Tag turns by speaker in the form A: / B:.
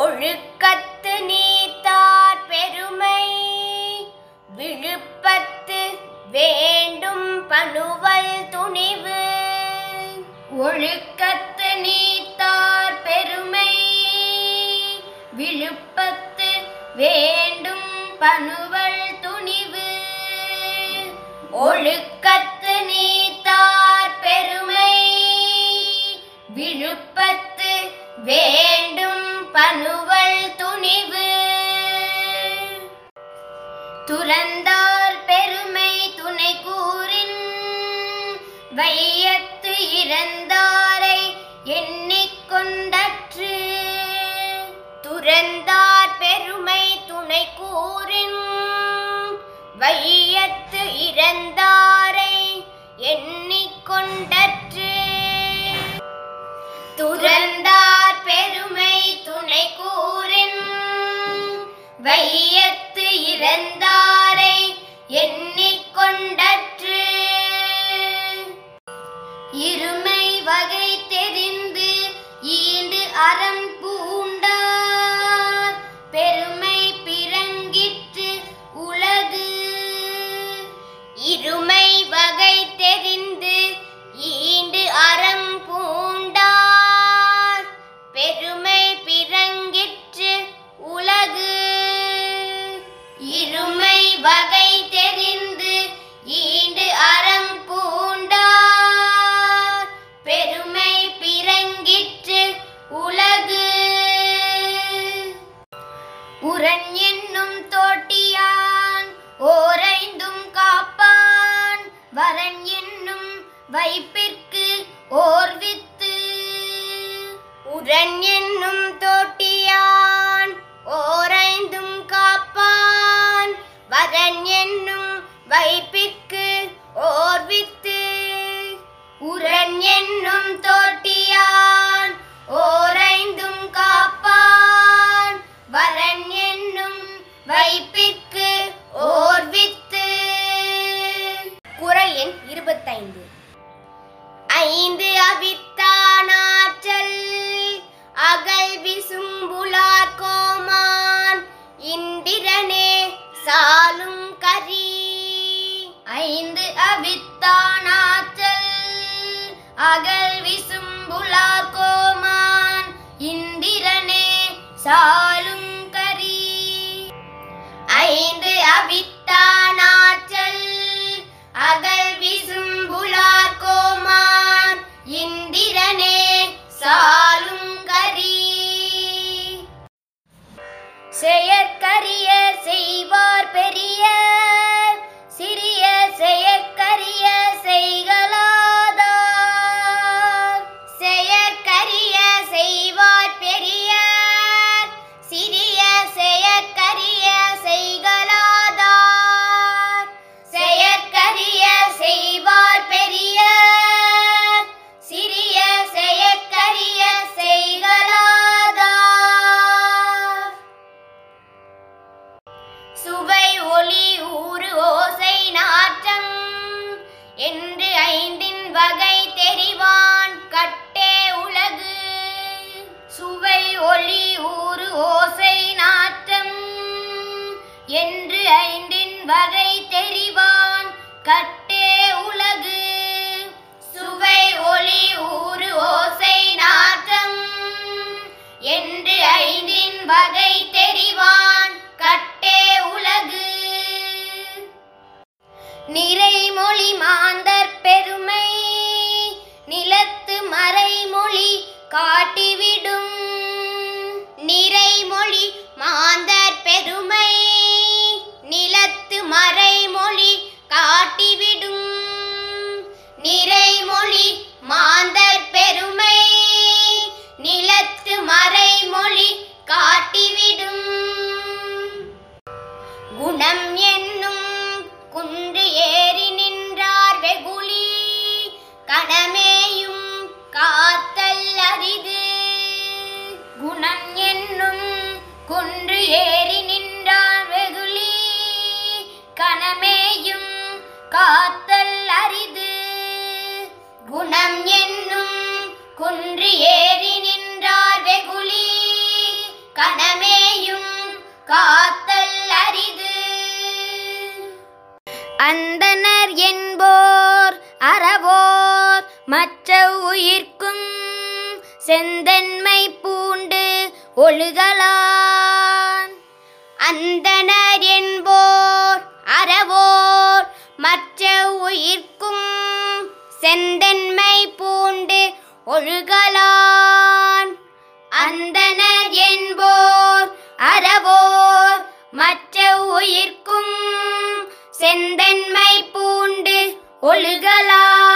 A: ஒழுக்கத்து நீத்தார் பெருமை. விழுப்பத்து வேண்டும் பணுவல் துணிவு. ஒழுக்கத்து நீத்தார் பெருமை. விழுப்பத்து வேண்டும் பணுவல் துணிவு. ஒழுக்கத்து துறந்தார் பெருமை துணை கூறின் வையத்து இறந்தாரை வையத்து இறந்தாரை எண்ணிக்கொண்டற்று இருமை வகை தெரிந்து ஈண்டு அறம் உரன் என்னும் தோட்டியான் ஓரைந்தும் காப்பான். வரன் என்னும் வைப்பிற்கு ஓர்வித்து வைப்பிற்கு ஓர் வித்து குரல் எண் இருபத்தைந்து. ஐந்து அவித்தானாற்றல் அகல் விசும்புலார் கோமான் இந்திரனே சாலும் கரி. ஐந்து அவித்தானாற்றல் அகல் விசும்புலார் கோமான் இந்திரனே சாலும் செயற்கரிய செய்வார் பெரிய சுவை ஒளி ஊறு ஓசை நாற்றம். என்று ஐந்தின் வகை தெரிவான் கட்டே உலகு. சுவை ஒளி ஊறு ஓசை நாற்றம். என்று ஐந்தின் வகை தெரிவான் கட்டே நிறைமொழி மாந்தர் பெருமை நிலத்து மறைமொழி காட்டிவிடும். நிறைமொழி மாந்தர் பெருமை நிலத்து மறைமொழி காட்டிவிடும். நிறை ஒழுகலான். அந்தனர் என்போர் அறவோர் மற்ற உயிர்க்கும் செந்தன்மை பூண்டு ஒழுகலான். அந்தனர் என்போர் அறவோர் மற்ற உயிர்க்கும் செந்தன்மை பூண்டு ஒழுகலான்.